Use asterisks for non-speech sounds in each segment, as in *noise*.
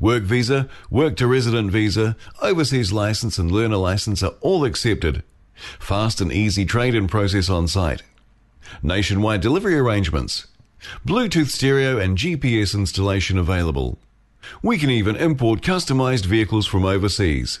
Work visa, work to resident visa, overseas license, and learner license are all accepted. Fast and easy trade in process on site. Nationwide delivery arrangements. Bluetooth stereo and GPS installation available. We can even import customized vehicles from overseas.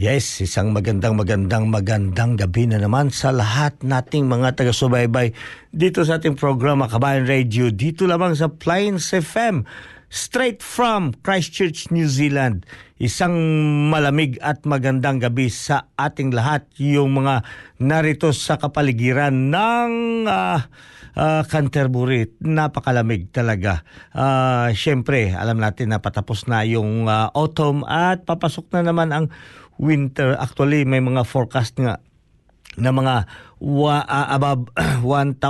Yes, isang magandang magandang magandang gabi na naman sa lahat nating mga taga-subaybay dito sa ating programa Kabayan Radio dito lamang sa Plains FM straight from Christchurch, New Zealand. Isang malamig at magandang gabi sa ating lahat yung mga narito sa kapaligiran ng uh, uh, Canterbury. Napakalamig talaga. Uh, Siyempre, alam natin na patapos na yung uh, autumn at papasok na naman ang winter. Actually, may mga forecast nga na mga wa, uh, above *clears throat* 1,500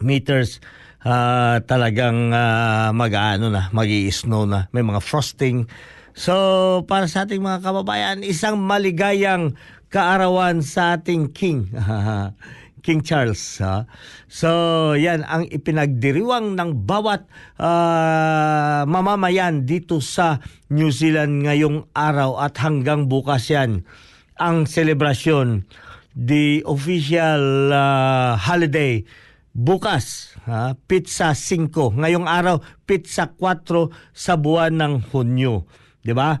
meters uh, talagang uh, mag-ano na, mag-i-snow na. May mga frosting. So, para sa ating mga kababayan, isang maligayang kaarawan sa ating king. *laughs* King Charles. Ha? So, yan ang ipinagdiriwang ng bawat uh, mamamayan dito sa New Zealand ngayong araw at hanggang bukas yan ang selebrasyon the official uh, holiday bukas ha, pizza 5 ngayong araw pizza 4 sa buwan ng Hunyo di ba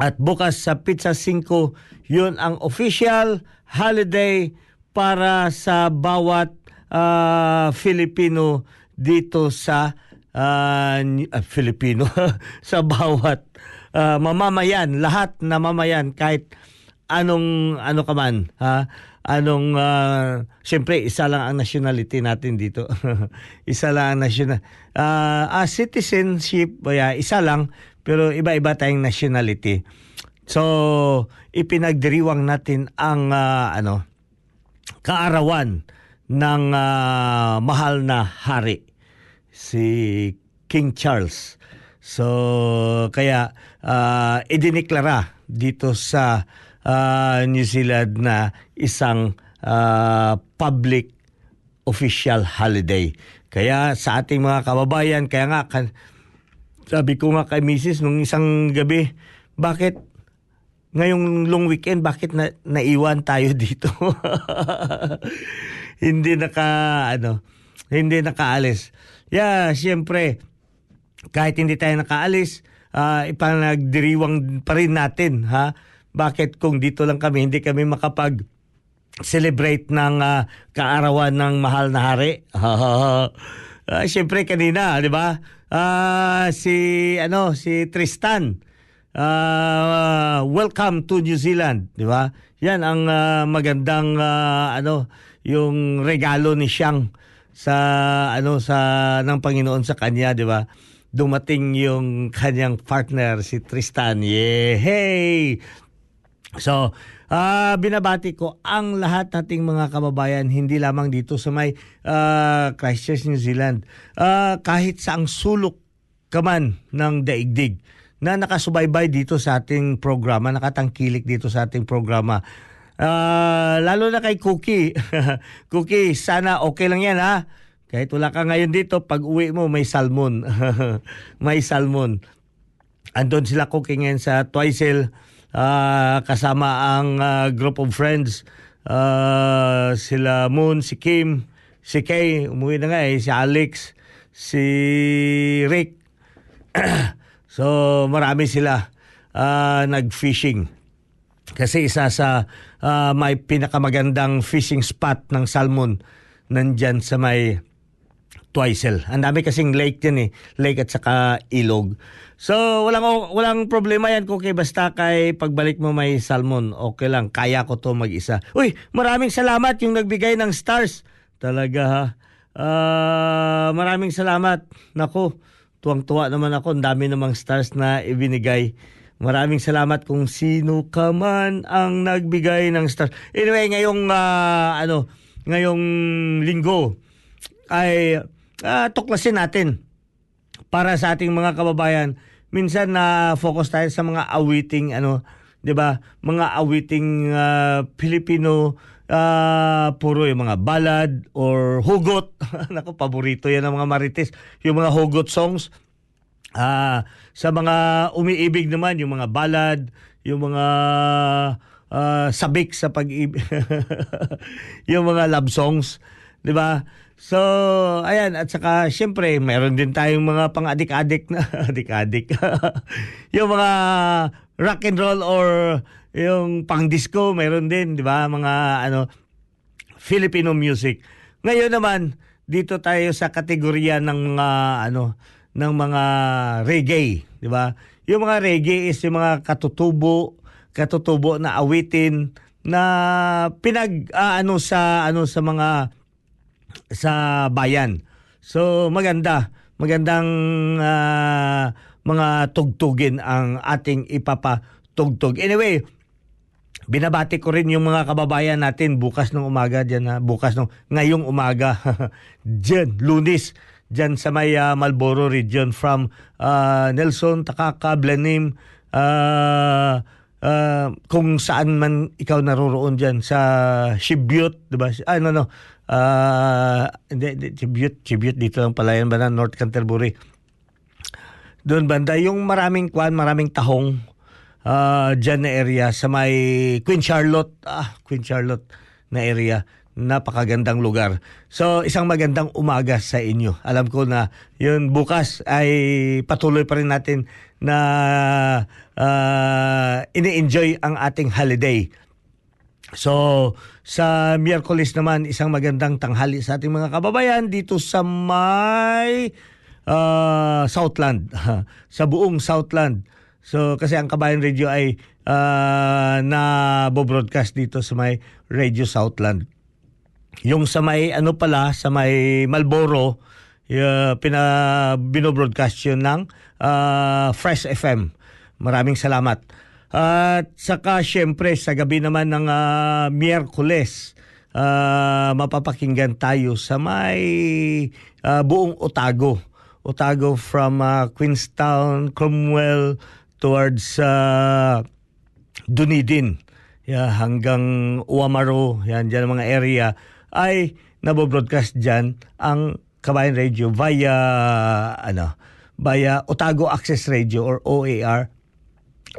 at bukas sa pizza 5 yun ang official holiday para sa bawat uh, Filipino dito sa uh, Filipino *laughs* sa bawat uh, mamamayan lahat na mamayan kahit anong ano ka man ha? Anong uh, siyempre isa lang ang nationality natin dito. *laughs* Isa lang ang national uh, uh, citizenship yeah, isa lang pero iba-iba tayong nationality so ipinagdiriwang natin ang uh, ano kaarawan ng uh, mahal na hari si King Charles. So kaya uh, idineklara dito sa uh, New Zealand na isang uh, public official holiday. Kaya sa ating mga kababayan, kaya nga kan, sabi ko nga kay Mrs. nung isang gabi, bakit ngayong long weekend, bakit na, naiwan tayo *laughs* dito? *laughs* hindi naka, ano, hindi nakaalis. Yeah, siyempre, kahit hindi tayo nakaalis, uh, ipanagdiriwang pa rin natin, ha? Bakit kung dito lang kami, hindi kami makapag celebrate ng uh, kaarawan ng mahal na hari? uh, *laughs* siyempre kanina, 'di ba? Uh, si ano, si Tristan. Uh, welcome to New Zealand, 'di ba? Yan ang uh, magandang uh, ano, yung regalo ni Siyang sa ano sa ng Panginoon sa kanya, 'di ba? Dumating yung kanyang partner si Tristan. Yeah, hey. So, uh, binabati ko ang lahat nating mga kababayan hindi lamang dito sa may uh, Christchurch, New Zealand. Uh, kahit sa ang sulok kaman ng daigdig na nakasubaybay dito sa ating programa, nakatangkilik dito sa ating programa. Uh, lalo na kay Cookie. *laughs* Cookie, sana okay lang yan ha. Kahit wala ka ngayon dito, pag uwi mo may salmon. *laughs* may salmon. Andun sila Cookie ngayon sa Twice uh, kasama ang uh, group of friends. Uh, sila Moon, si Kim, si Kay, umuwi na nga eh, si Alex, si Rick. *clears throat* so marami sila uh, nag-fishing. Kasi isa sa uh, may pinakamagandang fishing spot ng salmon nandyan sa may Twizel. Ang dami kasing lake yan eh. Lake at saka ilog. So, walang walang problema yan kung kay basta kay pagbalik mo may salmon. Okay lang, kaya ko to mag-isa. Uy, maraming salamat yung nagbigay ng stars. Talaga ha. Uh, maraming salamat. Nako, tuwang-tuwa naman ako. Ang dami namang stars na ibinigay. Maraming salamat kung sino ka man ang nagbigay ng stars. Anyway, ngayong uh, ano, ngayong linggo ay uh, tuklasin natin para sa ating mga kababayan. Minsan na uh, focus tayo sa mga awiting ano, 'di ba? Mga awiting uh, Filipino uh, puro yung mga ballad or hugot. *laughs* Nako, paborito 'yan ng mga marites, yung mga hugot songs. Uh, sa mga umiibig naman yung mga ballad, yung mga uh, sabik sa pag-ibig. *laughs* yung mga love songs, 'di ba? So, ayan, at saka syempre, meron din tayong mga pang-adik-adik na *laughs* adik-adik. yung mga rock and roll or yung pang-disco, meron din, di ba? Mga ano Filipino music. Ngayon naman, dito tayo sa kategorya ng mga ano ng mga reggae, di ba? Yung mga reggae is yung mga katutubo, katutubo na awitin na pinag uh, ano sa ano sa mga sa bayan. So maganda, magandang uh, mga tugtugin ang ating ipapatugtog. Anyway, binabati ko rin yung mga kababayan natin bukas ng umaga diyan ha, bukas ng ngayong umaga. *laughs* Diyan lunis diyan sa may uh, Malboro region from uh, Nelson Takaka Blanim uh, uh, kung saan man ikaw naroroon diyan sa Shibyot, 'di ba? Ano no, uh, hindi, tribute, tribute dito lang pala yan ba na? North Canterbury. Doon banda, yung maraming kwan, maraming tahong uh, dyan na area sa may Queen Charlotte, ah, Queen Charlotte na area. Napakagandang lugar. So, isang magandang umaga sa inyo. Alam ko na yun bukas ay patuloy pa rin natin na uh, ini-enjoy ang ating holiday So, sa Miyerkules naman, isang magandang tanghali sa ating mga kababayan dito sa may uh, Southland, *laughs* sa buong Southland. So, kasi ang Kabayan Radio ay uh, na broadcast dito sa may Radio Southland. Yung sa may ano pala, sa may Malboro, uh, pina, binobroadcast yun ng uh, Fresh FM. Maraming salamat. At saka syempre sa gabi naman ng uh, Miyerkules, uh, mapapakinggan tayo sa may uh, buong Otago. Otago from uh, Queenstown, Cromwell towards uh, Dunedin yeah, hanggang Uamaro, yan dyan mga area ay nabobroadcast dyan ang Kabayan Radio via ano via Otago Access Radio or OAR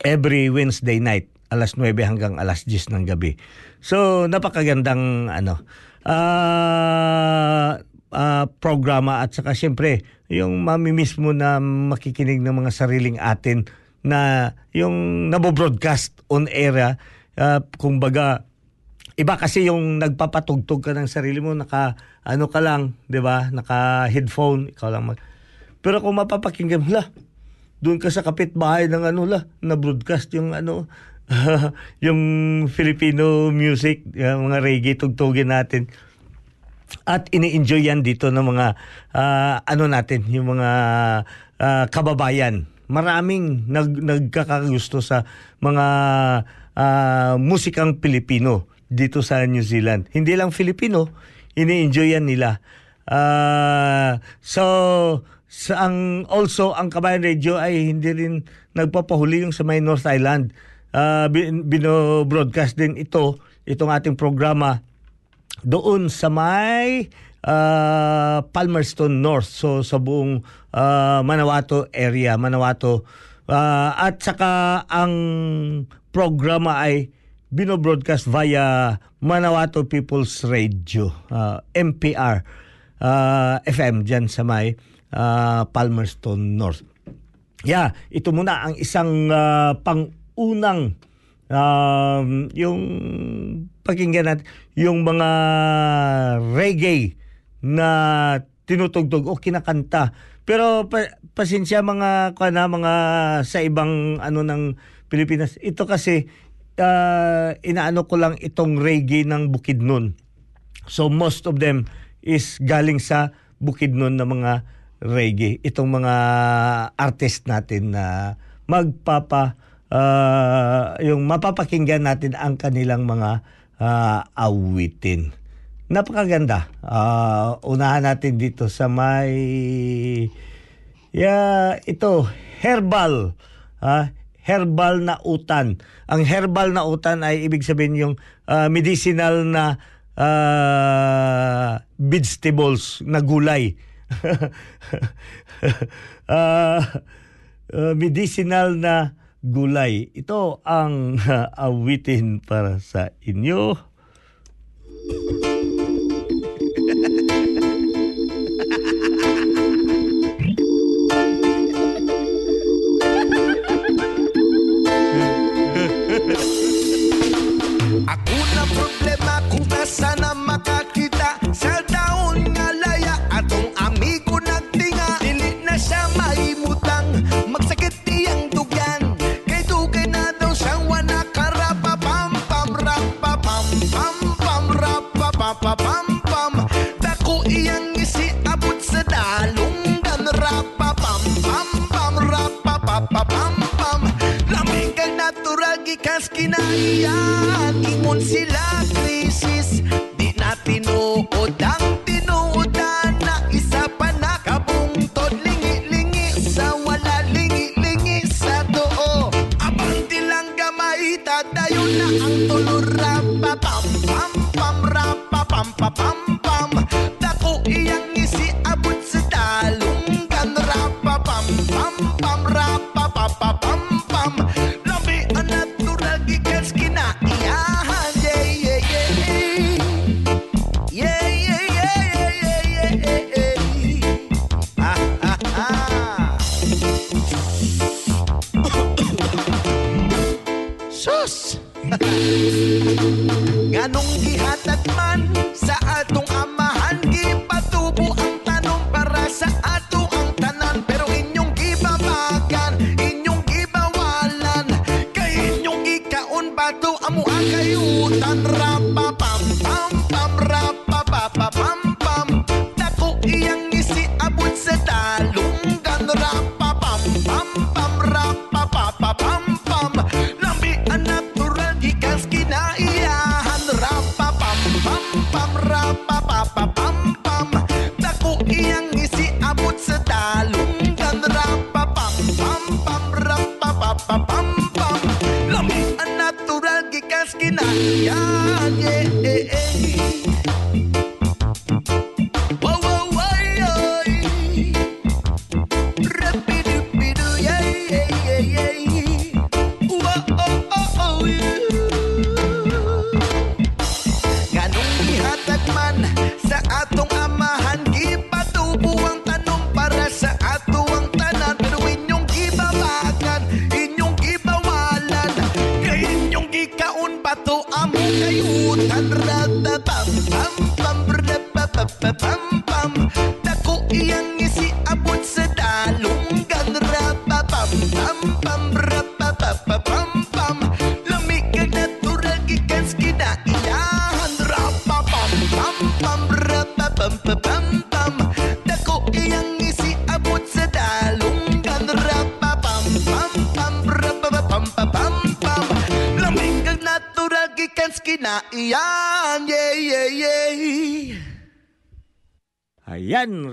every Wednesday night. alas 9 hanggang alas 10 ng gabi. So napakagandang ano uh, uh, programa at saka siyempre yung mamimiss mo na makikinig ng mga sariling atin na yung nabo-broadcast on air uh, kung baga iba kasi yung nagpapatugtog ka ng sarili mo naka ano ka lang 'di ba? Naka headphone ikaw lang mag. Pero kung mapapakinggan mo doon ka sa kapitbahay ng ano la na broadcast yung ano *laughs* yung Filipino music yung mga reggae tugtugin natin. At ini-enjoy yan dito ng mga uh, ano natin, yung mga uh, kababayan. Maraming nag, nagkakagusto sa mga uh, musikang Pilipino dito sa New Zealand. Hindi lang Filipino, ini-enjoy yan nila. Uh, so, sa ang also ang Kabayan Radio ay hindi rin nagpapahuli yung sa may North Island. Uh, bino-broadcast din ito, itong ating programa doon sa may uh, Palmerston North so sa buong uh, Manawato area Manawato uh, at saka ang programa ay binobroadcast via Manawato People's Radio uh, MPR uh, FM diyan sa may uh, Palmerston North. Yeah, ito muna ang isang uh, pang-unang um, yung pakinggan natin yung mga reggae na tinutugtog o kinakanta. Pero pa, pasensya mga kana mga sa ibang ano ng Pilipinas. Ito kasi uh, inaano ko lang itong reggae ng Bukidnon. So most of them is galing sa Bukidnon na mga reggae. Itong mga artist natin na magpapa uh, yung mapapakinggan natin ang kanilang mga uh, awitin. Napakaganda. Uh, unahan natin dito sa may yeah, ito herbal. Uh, herbal na utan. Ang herbal na utan ay ibig sabihin yung uh, medicinal na uh, vegetables na gulay. uh, *laughs* uh, medicinal na gulay. Ito ang uh, *laughs* awitin para sa inyo. Ako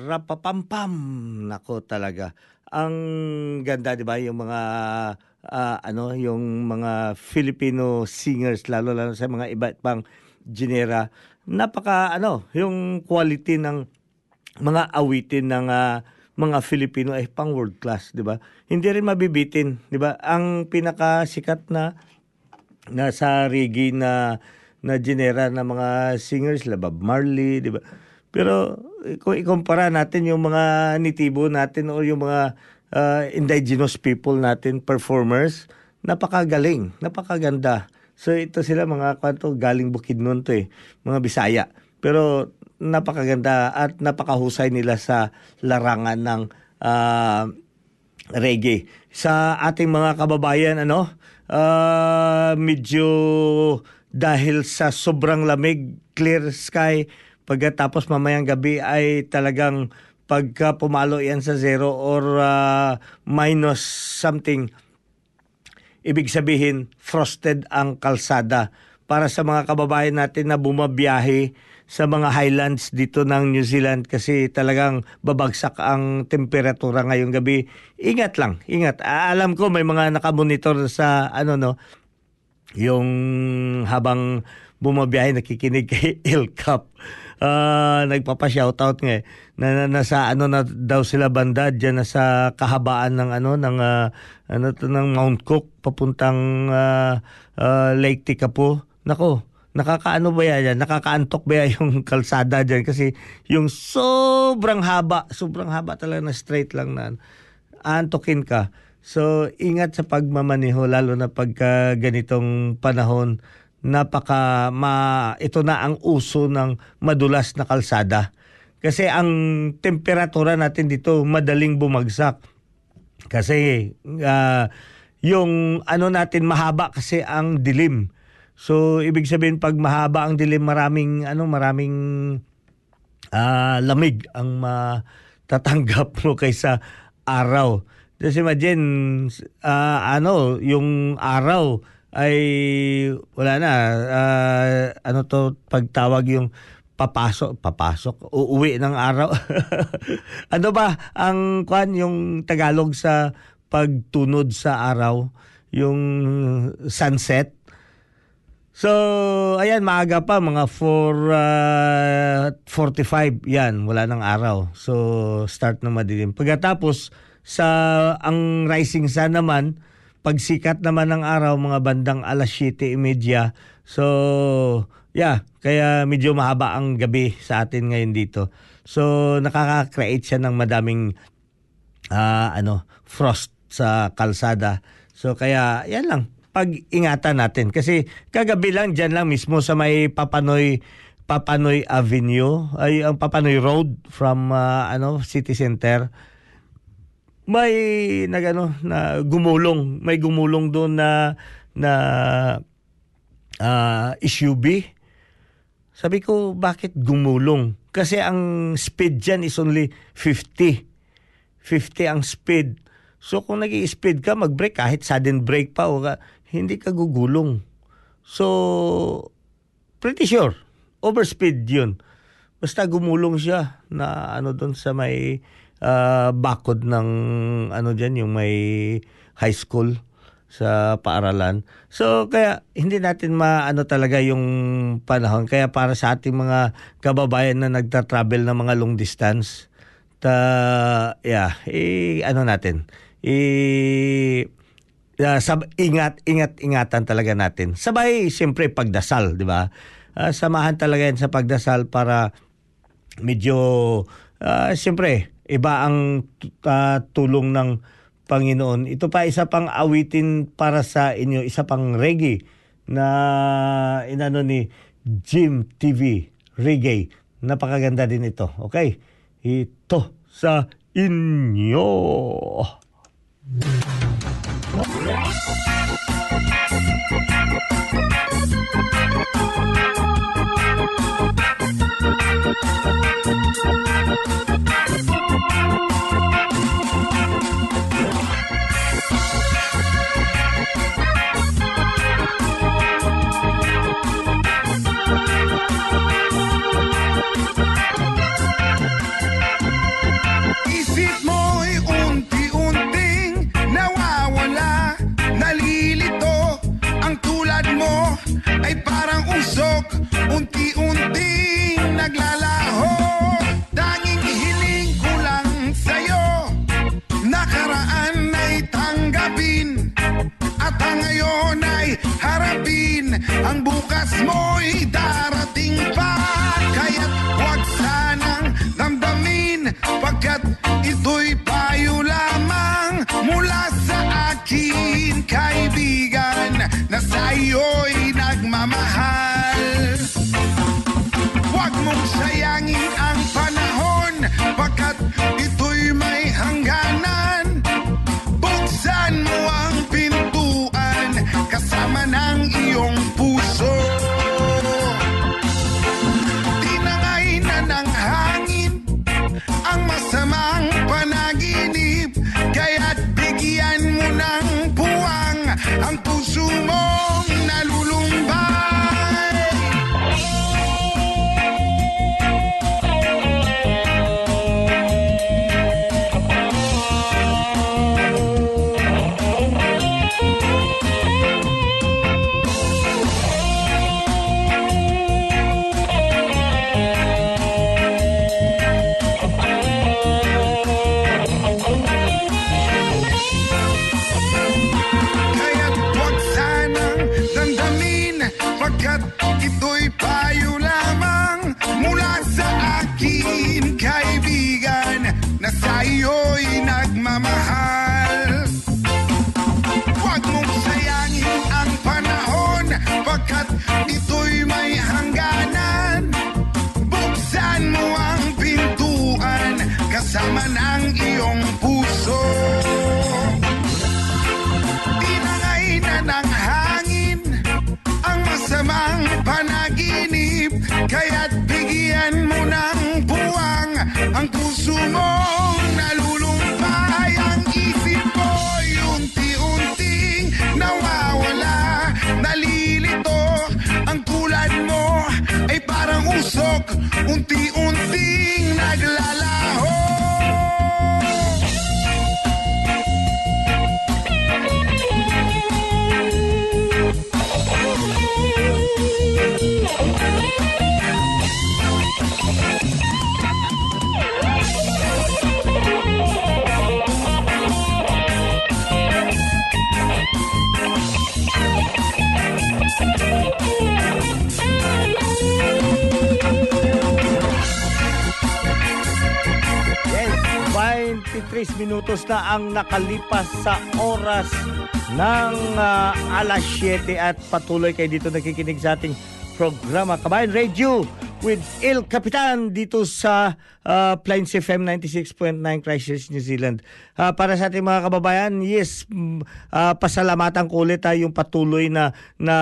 rapapampam. Nako talaga. Ang ganda, 'di ba, yung mga ah, ano, yung mga Filipino singers lalo lalo sa mga iba't pang genera. Napaka ano, yung quality ng mga awitin ng ah, mga Filipino ay pang world class, 'di ba? Hindi rin mabibitin, 'di ba? Ang pinakasikat na na sa reggae na na genera ng mga singers, la Bob Marley, di ba? Pero kung ikumpara natin yung mga nitibo natin o yung mga ah, indigenous people natin, performers, napakagaling, napakaganda. So ito sila mga kwanto galing Bukidnon to eh, mga Bisaya. Pero napakaganda at napakahusay nila sa larangan ng ah, reggae. Sa ating mga kababayan, ano, ah, medyo dahil sa sobrang lamig, clear sky, pagkatapos mamayang gabi ay talagang pagka pumalo yan sa zero or ah, minus something, ibig sabihin frosted ang kalsada para sa mga kababayan natin na bumabiyahe sa mga highlands dito ng New Zealand kasi talagang babagsak ang temperatura ngayong gabi. Ingat lang, ingat. Ah, Alam ko may mga nakamonitor sa ano no, yung habang bumabiyahe nakikinig kay *laughs* El Ah, nagpapa-shoutout nga eh, na, na, nasa ano na daw sila banda diyan na sa kahabaan ng ano ng ah, ano to ng Mount Cook papuntang ah, ah, Lake Tikapu. Nako, nakakaano ba yan? Nakakaantok ba *laughs* yung kalsada diyan kasi yung sobrang haba, sobrang haba talaga na straight lang na antokin ka. So, ingat sa pagmamaneho lalo na pagka ganitong panahon napaka ma ito na ang uso ng madulas na kalsada. Kasi ang temperatura natin dito madaling bumagsak. Kasi ah, yung ano natin mahaba kasi ang dilim. So ibig sabihin pag mahaba ang dilim maraming ano maraming ah, lamig ang matatanggap mo *laughs* kaysa araw. Just imagine, ah, ano, yung araw ay wala na. ah, ano to, pagtawag yung papasok, papasok, uuwi ng araw. *laughs* ano ba ang kwan yung Tagalog sa pagtunod sa araw, yung sunset? So, ayan, maaga pa, mga 4, 45, yan, wala ng araw. So, start na madilim. Pagkatapos, sa ang rising sun naman, pagsikat naman ng araw, mga bandang alas 7.30. So, yeah, kaya medyo mahaba ang gabi sa atin ngayon dito. So, nakaka-create siya ng madaming ah, ano, frost sa kalsada. So, kaya, yan lang pag-ingatan natin. Kasi kagabi lang dyan lang mismo sa may Papanoy Papanoy Avenue, ay ang Papanoy Road from ah, ano City Center. May nagano na gumulong, may gumulong doon na na ah, SUV. Sabi ko, bakit gumulong? Kasi ang speed dyan is only 50. 50 ang speed. So kung nag speed ka, mag-brake kahit sudden brake pa ka, hindi ka gugulong. So, pretty sure, overspeed yun. Basta gumulong siya na ano doon sa may ah, bakod ng ano dyan, yung may high school sa paaralan. So kaya hindi natin maano talaga yung panahon. Kaya para sa ating mga kababayan na nagta-travel ng mga long distance, ta yeah, eh, ano natin, eh, uh, sab ingat ingat ingatan talaga natin. Sabay siyempre pagdasal, 'di ba? Ah, samahan talaga yan sa pagdasal para medyo ah, siyempre iba ang ah, tulong ng Panginoon. Ito pa isa pang awitin para sa inyo, isa pang reggae na inano ni Jim TV Reggae. Napakaganda din ito. Okay? Ito sa inyo. Isip naglalaho Tanging hiling ko lang sa'yo. Nakaraan ay tanggapin At ngayon ay harapin. Ang bukas mo'y darating cut. 23 minutos na ang nakalipas sa oras ng ah, alas 7 at patuloy kayo dito nakikinig sa ating programa. Kabayan Radio with Il Capitan dito sa uh, Plains FM 96.9 Christchurch, New Zealand. Ah, para sa ating mga kababayan, yes, ah, pasalamatan ko ulit ah, yung patuloy na, na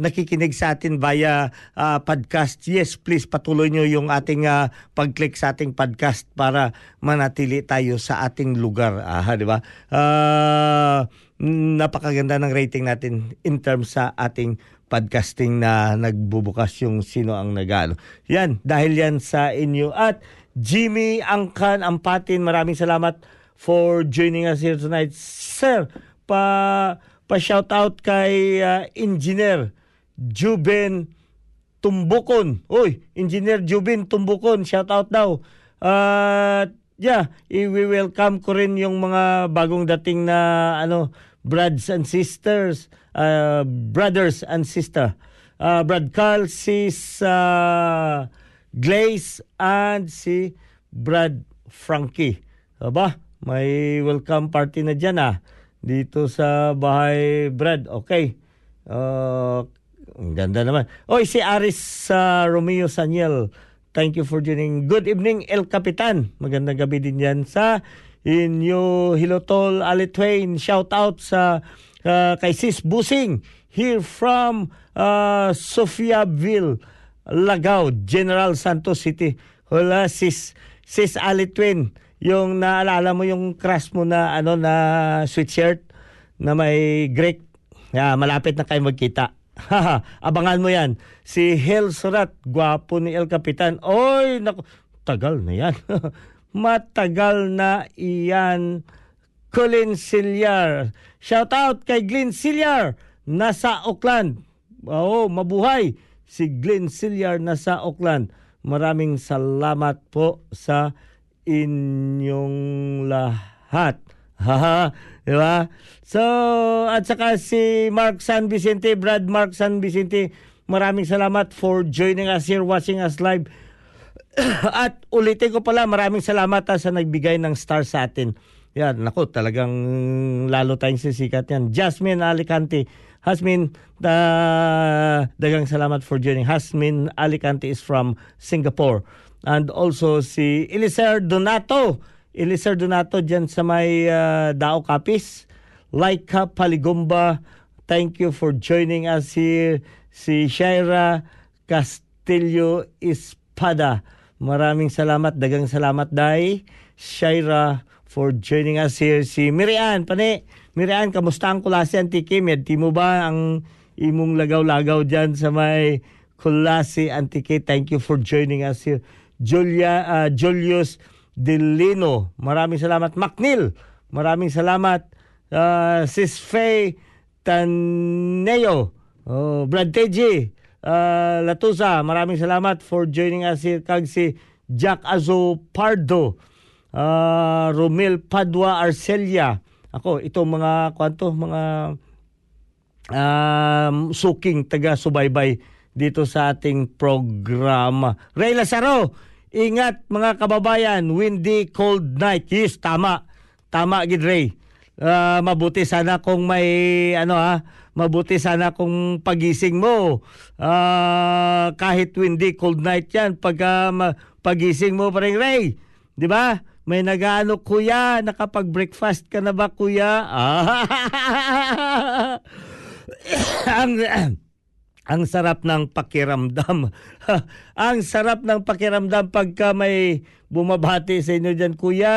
nakikinig sa atin via ah, podcast. Yes, please patuloy nyo yung ating ah, pag-click sa ating podcast para manatili tayo sa ating lugar. Ah, di ba? Ah, napakaganda ng rating natin in terms sa ating podcasting na nagbubukas yung sino ang nagano. Yan, dahil yan sa inyo. At Jimmy Angkan Ampatin, maraming salamat for joining us here tonight. Sir, pa, pa shout out kay uh, Engineer Juben Tumbukon. Uy, Engineer Jubin Tumbukon, shout out daw. At yeah, i- we welcome ko rin yung mga bagong dating na ano, brothers and sisters, uh, brothers and sister. Uh, Brad Carl, si uh, Glaze, and si Brad Frankie. Aba, may welcome party na dyan ah. Dito sa bahay Brad. Okay. Uh, Ang ganda naman. Oy, si Aris uh, Romeo Saniel. Thank you for joining. Good evening, El Capitan. Magandang gabi din yan sa inyo Hilotol Ali Twain. Shout out sa uh, kay Sis Busing here from uh, Sofiaville, Lagao, General Santos City. Hola, Sis, Sis Ali Twain. Yung naalala mo yung crush mo na ano na sweatshirt na may Greek. Yeah, malapit na kayo magkita. *laughs* Abangan mo yan. Si Hel Surat, gwapo ni El Capitan. Oy, naku, tagal na yan. *laughs* Matagal na iyan. Colin Silyar. Shout out kay Glenn Silyar. Nasa Auckland. Oo, mabuhay. Si Glenn Silyar nasa Auckland. Maraming salamat po sa inyong lahat. *laughs* Haha, di ba? So, at saka si Mark San Vicente, Brad Mark San Vicente, maraming salamat for joining us here, watching us live. *clears throat* at ulitin ko pala, maraming salamat ha, sa nagbigay ng star sa atin. Yan, nako, talagang lalo tayong sisikat yan. Jasmine Alicante, Hasmin, uh, dagang salamat for joining. Hasmin Alicante is from Singapore. And also si Eliser Donato, Eliser Donato dyan sa may uh, Dao Kapis. Laika Paligumba, thank you for joining us here. Si Shaira Castillo Espada, maraming salamat, dagang salamat dai. Shaira for joining us here. Si Mirian, pane, Mirian, kamusta ang kulasi Antiki? Medti mo ba ang imong lagaw-lagaw dyan sa may kulasi Antiki? Thank you for joining us here. Julia, uh, Julius Delino. Maraming salamat. Macnil, maraming salamat. Uh, Sis Faye Taneo. Oh, Brad Teji. Uh, Latusa, maraming salamat for joining us here. Kag si Jack Azo Pardo. Uh, Romel Padua Arcelia. Ako, ito mga kwanto, mga um, suking taga-subaybay dito sa ating programa. Ray Lazaro, ingat mga kababayan, windy, cold night. Yes, tama. Tama, gid Ray. Uh, mabuti sana kung may ano ha, mabuti sana kung pagising mo uh, kahit windy cold night yan pagka uh, pagising mo pa rin Ray di ba may nagaano kuya nakapag breakfast ka na ba kuya ah, *laughs* ang ang sarap ng pakiramdam. *laughs* ang sarap ng pakiramdam pagka may bumabati sa inyo dyan, Kuya.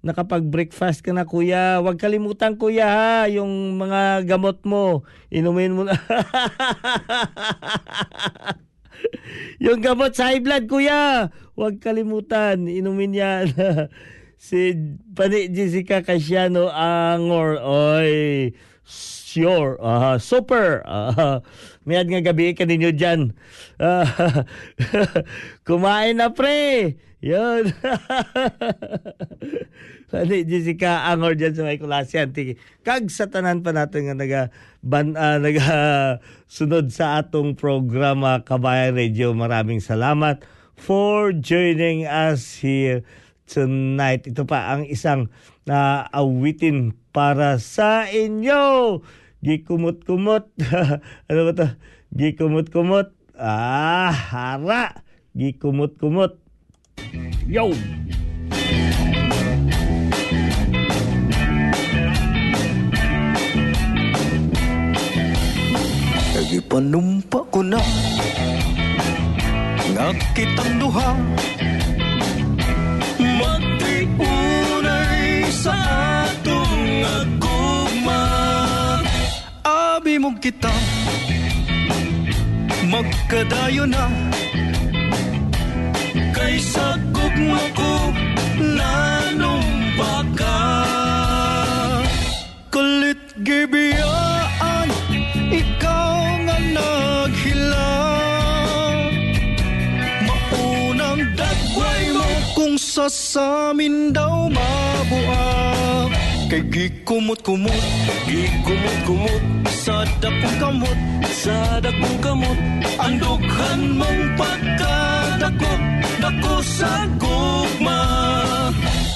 Nakapag-breakfast ka na, Kuya. Huwag kalimutan, Kuya, ha, yung mga gamot mo. Inumin mo na. *laughs* yung gamot sa high blood, Kuya. Huwag kalimutan. Inumin yan. *laughs* si Pani Jessica Casiano Angor. Oy, sure. Uh, super. *laughs* Uh, mayad nga gabi kaninyo dyan. Uh, kumain na pre. Yun. *laughs* Pani Jessica Angor dyan sa may kulasyan. Kag sa tanan pa natin nga naga, ban, uh, naga sunod sa atong programa Kabayan Radio. Maraming salamat for joining us here tonight. Ito pa ang isang na uh, awitin para sa inyo. Gikumot-kumot. *laughs* ano ba to? Gikumot-kumot. Ah, hara. Gikumot-kumot. Yo! Nagipanumpa ko na Nga kitang duha. Magtiunay sa atong agugma Abi mong kita Magkadayo na Kaysa gugma ko Nanumpa ka Kulit gibiyaan Ikaw nga naghilang Maunang dagway mo Kung sa samin daw mabuak Kay gikumot-kumot Gikumot-kumot Sa dakong kamot Sa dakong kamot. Ang dughan mong pagkadakot Dako sa gugma.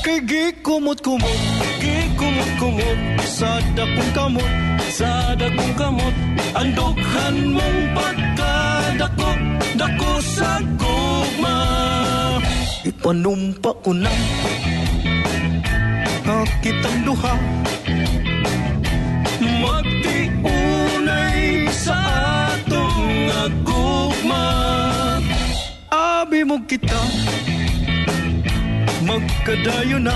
Kay gikumot-kumot Gikumot-kumot Sa dakong kamot Sa dakong kamot. Ang dughan mong pagkadako Dako sa gugma. Ipanumpa ko na Nakitang duha. Magtiunay sa atong agugma. Abi mo kita. Magkadayo na.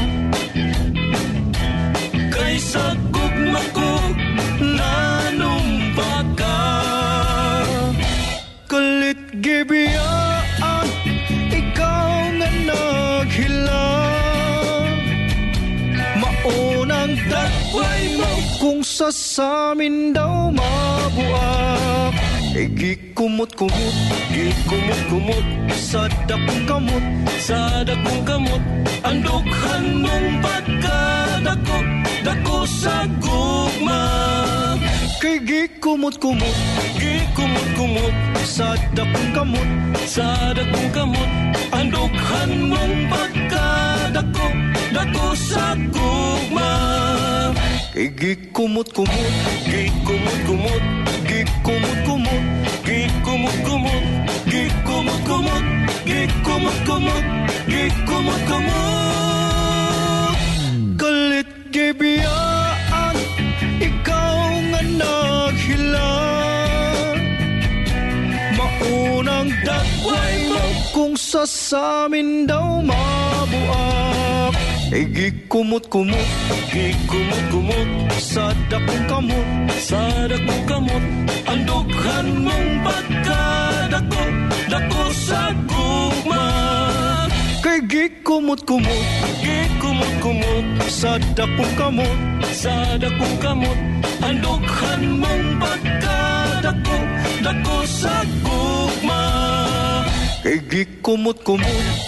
Kaysa gugma ko Nanumpa ka Kalit gibiyaan sa samin daw mabuak. E gikumot-kumot Gikumot-kumot Sa dakong kamot Sa dakong kamot. Ang dughan mong pagkadako Dako sa gugma. Kay gikumot-kumot Gikumot-kumot Sa dakong kamot Sa dakong kamot. Ang dughan mong pagkadako Dako sa gugma Kay gikumot-kumot Gikumot-kumot Gikumot-kumot Gikumot-kumot Gikumot-kumot Gikumot-kumot Gikumot-kumot Galit gibiyaan Ikaw nga naghilang Maunang dakway mo Kung sa samin daw mabuak E gikumot-kumot Gikumot-kumot Sa dakong kamot. Sa dakong kamot. Ang dughan mong pagkadako. Dako sa gugma. Kay gikumot-kumot Gikumot-kumot Sa dakong kamot. Sa dakong kamot. Ang dughan mong pagkadako. Dako sa gugma. Kay gikumot-kumot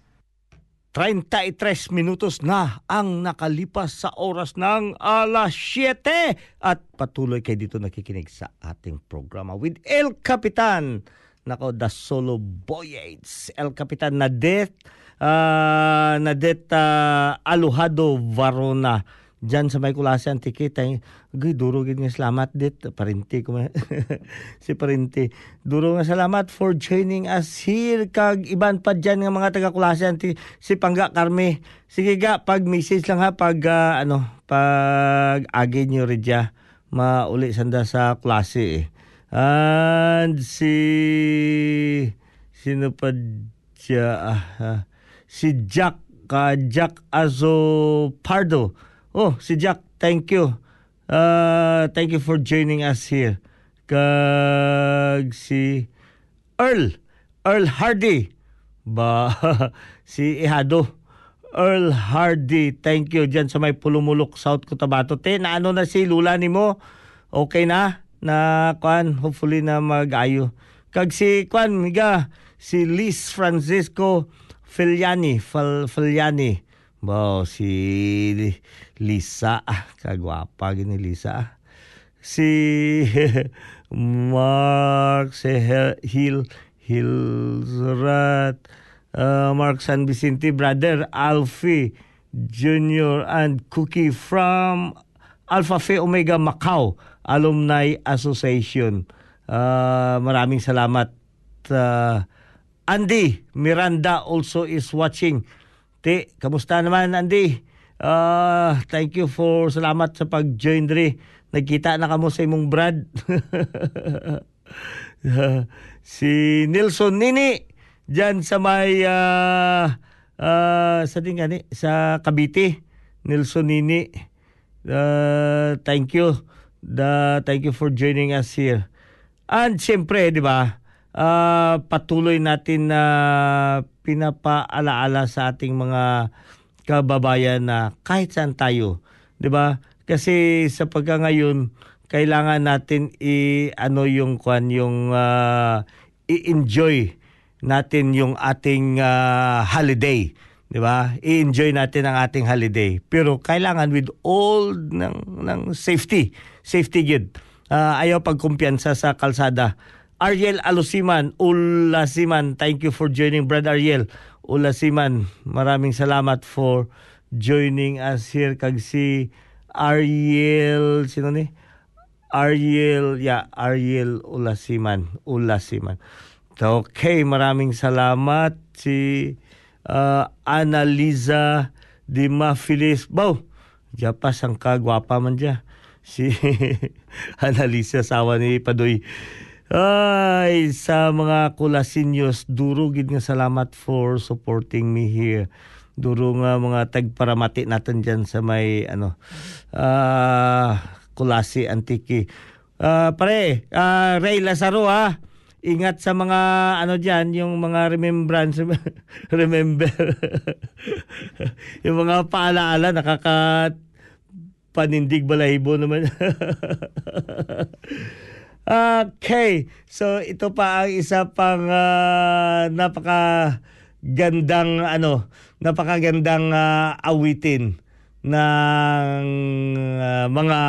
33 minutos na ang nakalipas sa oras ng alas 7 at patuloy kayo dito nakikinig sa ating programa with El Capitan. Nako, the solo voyage. El Capitan Nadet, uh, Nadet uh, Alujado Varona. Diyan sa may kulasan tikit ay gay duro gid nga salamat dit. Parinti ko *laughs* si parinti duro nga salamat for joining us here kag iban pa diyan nga mga taga kulasan ti si Pangga Carme. Sige ga pag message lang ha pag uh, ano pag agi nyo ridya mauli sanda sa klase eh. and si sino pa siya ah, ah, si Jack ka Jack Azo Pardo Oh, si Jack, thank you. Uh, thank you for joining us here. Kag si Earl, Earl Hardy. Ba, *laughs* si Ihado. Earl Hardy, thank you dyan sa may Pulumulok, South Cotabato. Te, na ano na si Lula ni mo? Okay na? Na, kwan, hopefully na mag-ayo. Kag si, kwan, miga, si Liz Francisco Filiani, Fal, Filiani. Bo, si Lisa, ah, kagwapa gini Lisa. Si *laughs* Mark, si Hil, Hilzrat, uh, Mark San Vicente, brother Alfie Jr. and Cookie from Alpha Phi Omega Macau Alumni Association. Uh, maraming salamat. Uh, Andy Miranda also is watching. Te, kamusta naman Andy? Uh, thank you for salamat sa pag-join diri. Nagkita na kamo sa imong Brad. *laughs* si Nelson Nini diyan sa may uh, uh, sa din gani sa Cavite. Nelson Nini. Uh, thank you. The, thank you for joining us here. And siyempre, di ba, uh, patuloy natin na pinapaalaala sa ating mga kababayan na kahit saan tayo, 'di ba? Kasi sa pagka ngayon kailangan natin i ano yung kwan yung uh, i-enjoy natin yung ating uh, holiday, 'di ba? I-enjoy natin ang ating holiday. Pero kailangan with all ng ng safety, safety good. Uh, ayaw pagkumpiyansa sa kalsada. Ariel Alusiman, Ulasiman, thank you for joining Brad Ariel. Ulasiman, maraming salamat for joining us here kag si Ariel sino ni? Ariel, yeah, Ariel Ulasiman, Ulasiman. Okay, maraming salamat si uh, Annalisa Di Mafilis. Bow, diya pa sang kagwapa man diya. Si *laughs* Annalisa sawa ni Padoy. Ay, sa mga kulasinyos, duro gid nga salamat for supporting me here. Duro nga mga tagparamati natin dyan sa may ano uh, kulasi antiki. Uh, pare, uh, Ray Lazaro ha. Ingat sa mga ano diyan, yung mga remembrance *laughs* remember. *laughs* yung mga paalaala nakaka panindig balahibo naman. *laughs* Okay. So ito pa ang isa pang uh, napaka gandang ano, napakagandang uh, awitin ng uh, mga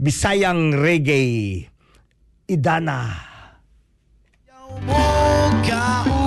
Bisayang reggae. Idana. mo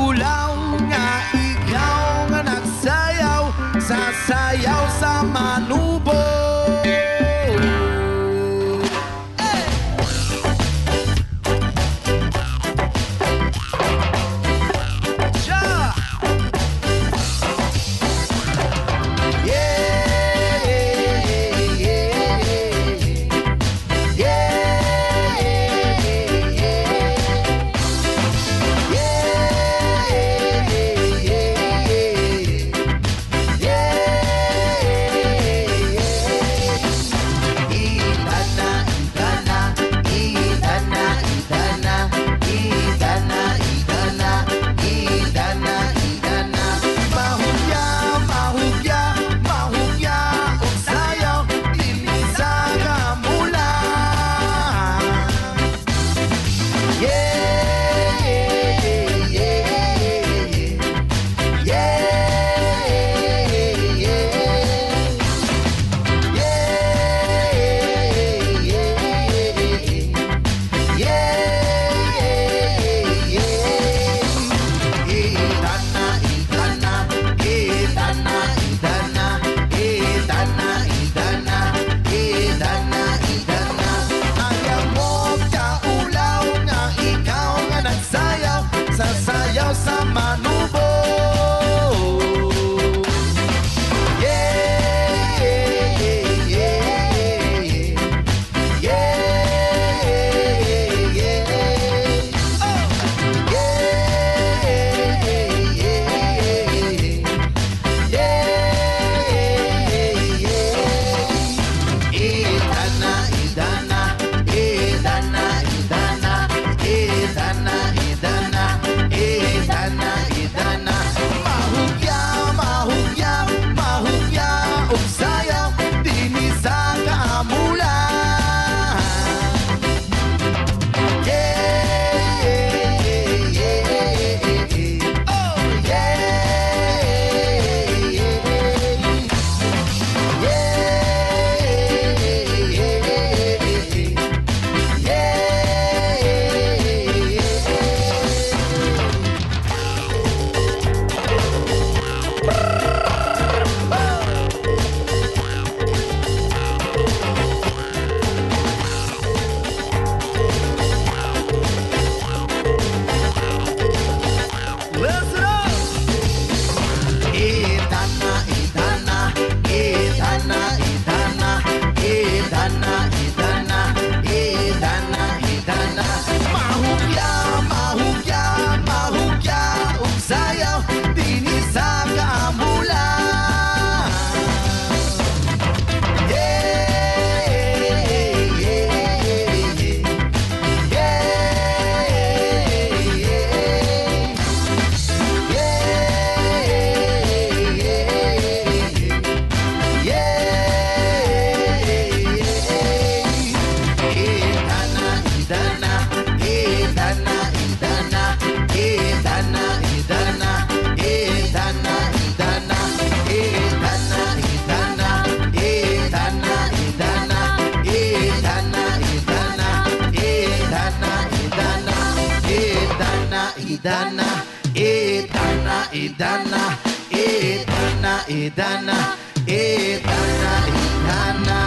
idana idana idana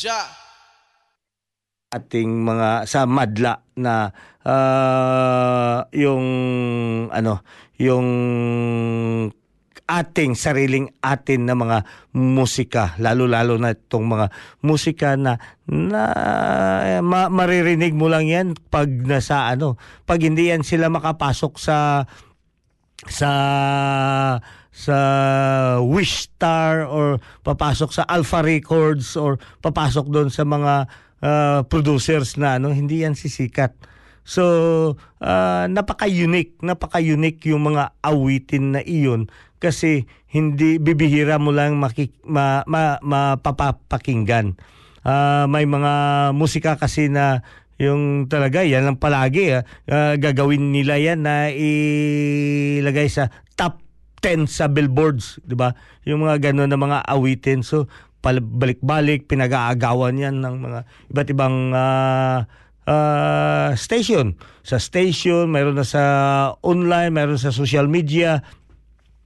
Ja. ating mga sa madla na ah, yung ano yung ating sariling atin na mga musika lalo-lalo na itong mga musika na na ma, maririnig mo lang yan pag nasa ano pag hindi yan sila makapasok sa sa sa Wish Star or papasok sa Alpha Records or papasok doon sa mga uh, producers na ano hindi yan sisikat. So uh, napaka-unique, napaka-unique yung mga awitin na iyon kasi hindi bibihira mo lang maki, ma, ma, mapapakinggan. Ah, may mga musika kasi na yung talaga yan lang palagi ah, gagawin nila yan na ilagay sa top 10 sa billboards, 'di ba? Yung mga gano'n na mga awitin. So balik-balik pinag-aagawan yan ng mga iba't ibang ah, ah, station. Sa station, mayroon na sa online, mayroon sa social media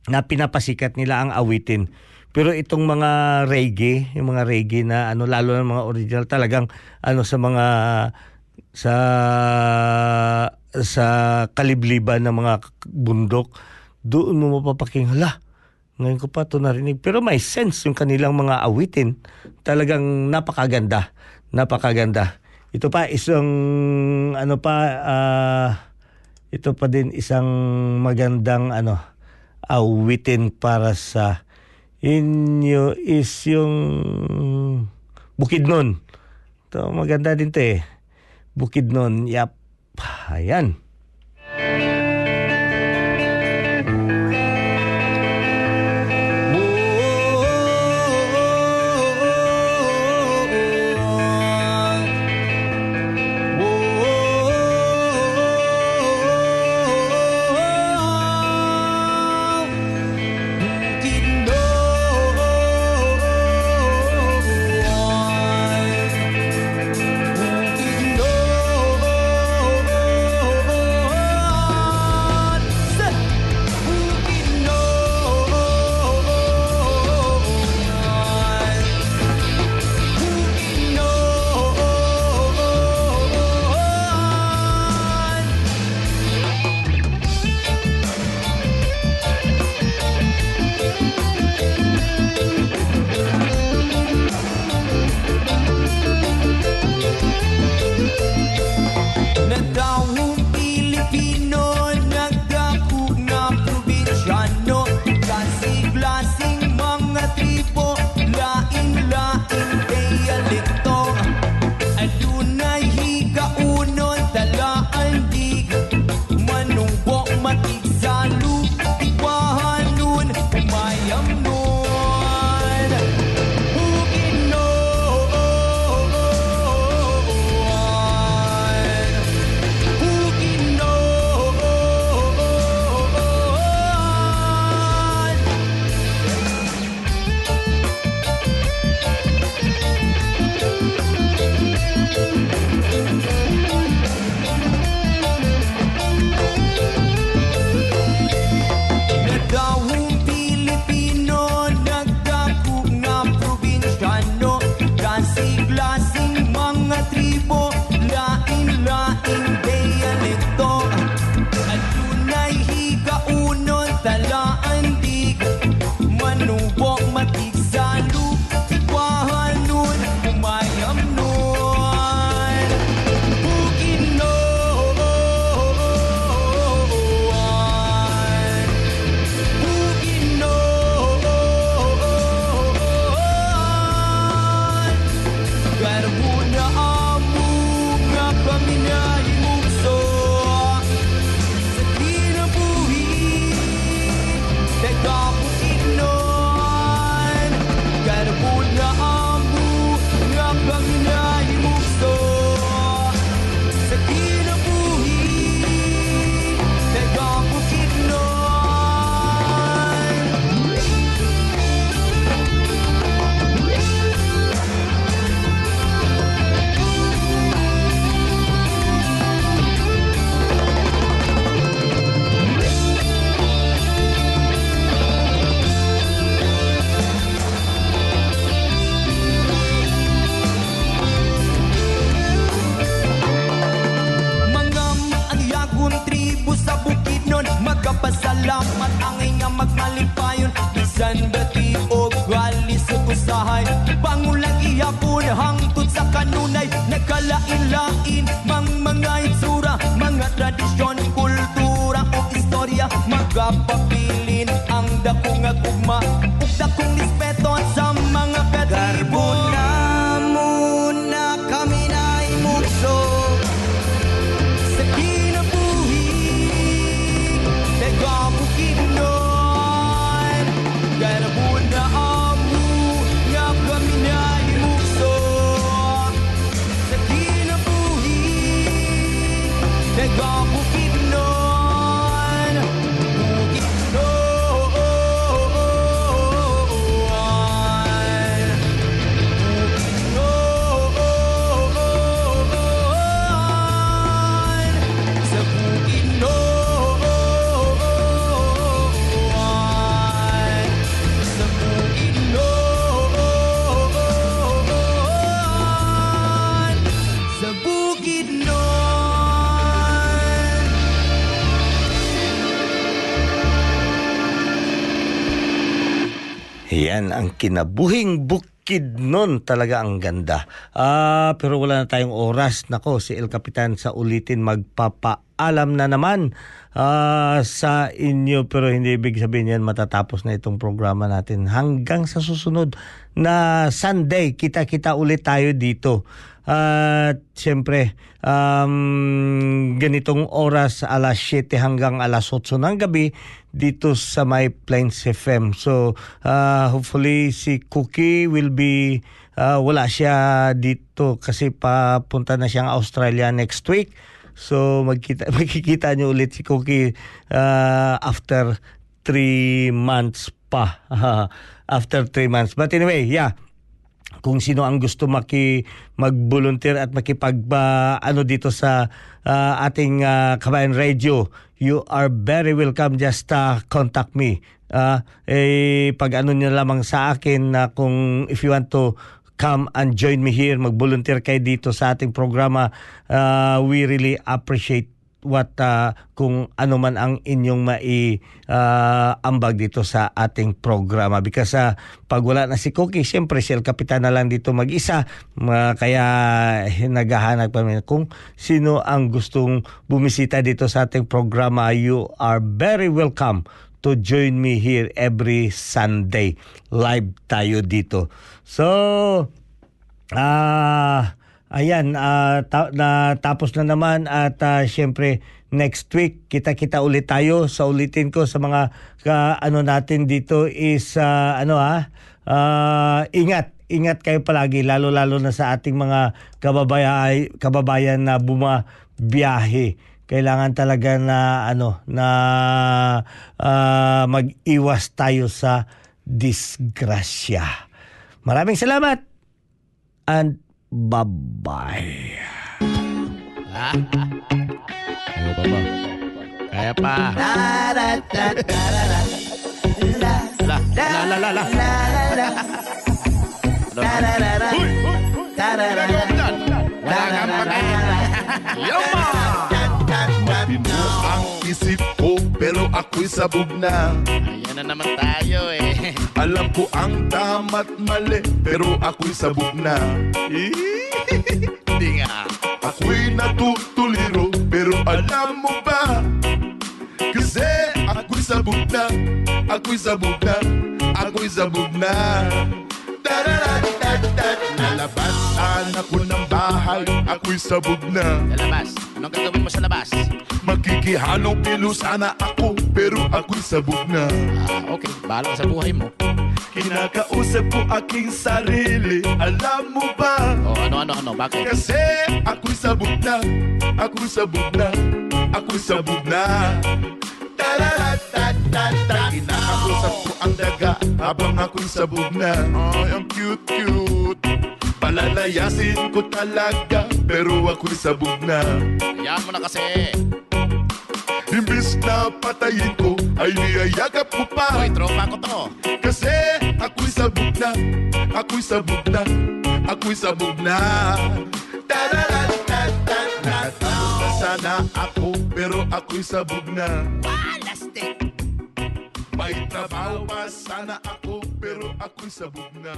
na pinapasikat nila ang awitin. Pero itong mga reggae, yung mga reggae na ano lalo na mga original talagang ano sa mga sa sa kalibliban ng mga bundok, doon mo mapapaking hala. Ngayon ko pa ito narinig. Pero may sense yung kanilang mga awitin. Talagang napakaganda. Napakaganda. Ito pa isang ano pa ah, ito pa din isang magandang ano awitin para sa inyo is yung Bukidnon. Ito maganda din to eh. Bukidnon. Yap. Ayan. Magapapilin ang dakong agugma Ug dakong nispeto Yan ang kinabuhing bukid nun. Talaga ang ganda. Ah, pero wala na tayong oras. Nako, si El Capitan sa ulitin magpapaalam na naman ah, sa inyo. Pero hindi ibig sabihin yan matatapos na itong programa natin. Hanggang sa susunod na Sunday, kita-kita ulit tayo dito. At siyempre, um, ganitong oras alas 7 hanggang alas 8 ng gabi dito sa My Plains FM. So, uh, hopefully si Cookie will be, uh, wala siya dito kasi papunta na siyang Australia next week. So, magkita, *laughs* magkikita niyo ulit si Cookie uh, after 3 months pa. *laughs* after 3 months. But anyway, yeah kung sino ang gusto maki mag-volunteer at makipag uh, ano dito sa uh, ating uh, Kabayan Radio, you are very welcome just uh, contact me. Uh, eh pag ano niyo lamang sa akin na kung if you want to come and join me here, mag-volunteer kayo dito sa ating programa. Uh, we really appreciate what uh, kung ano man ang inyong mai uh, ambag dito sa ating programa. Because uh, pag wala na si Cookie siyempre si El Capitan na lang dito mag-isa. Uh, kaya naghahanap kami kung sino ang gustong bumisita dito sa ating programa. You are very welcome to join me here every Sunday live tayo dito so ah Ayan, uh, ta- na tapos na naman at uh, syempre next week kita-kita ulit tayo. Sa ulitin ko sa mga ka, ano natin dito is uh, ano ha, uh, ingat ingat kayo palagi lalo-lalo na sa ating mga kababayan kababayan na bumabiyahe. Kailangan talaga na ano na uh, mag-iwas tayo sa disgrasya. Maraming salamat and Bye-bye. Kaya pa ba? Kaya pa. La, la, la, la? Wala kang pakialam. Yama! Matino ang isip ko pero ako'y sabog na Ayan na naman tayo eh. *laughs* Alam ko ang tama't mali pero ako'y sabog na Hindi nga. Ako'y natutuliro pero alam mo ba Kasi ako'y sabog na Ako'y sabog na Ako'y sabog na Nalabas sana ko ng bahay Ako'y sabog na Sa labas. Anong gagawin mo sa labas? Makikihalong pilo sana ako Pero ako'y sabog na Ah, okay. Bahala ka sa buhay mo. Kinakausap ko aking sarili Alam mo ba? O, ano, ano, ano? Bakit? Kasi ako'y sabog na Ako'y sabog na Ako'y sabog na Kinakausap ko ang daga Habang ako'y sabog na. Ay, ang cute-cute Palalayasin ko talaga Pero ako'y sabog na. Hayaan mo na kasi. Imbis na patayin ko Ay niyayakap ko pa. Hoy, tropa ko to. Kasi ako'y sabog na Ako'y sabog na Ako'y sabog na. Na sana ako Pero ako'y sabog na. Lastik! May trabaho pa sana ako Pero ako'y sabog na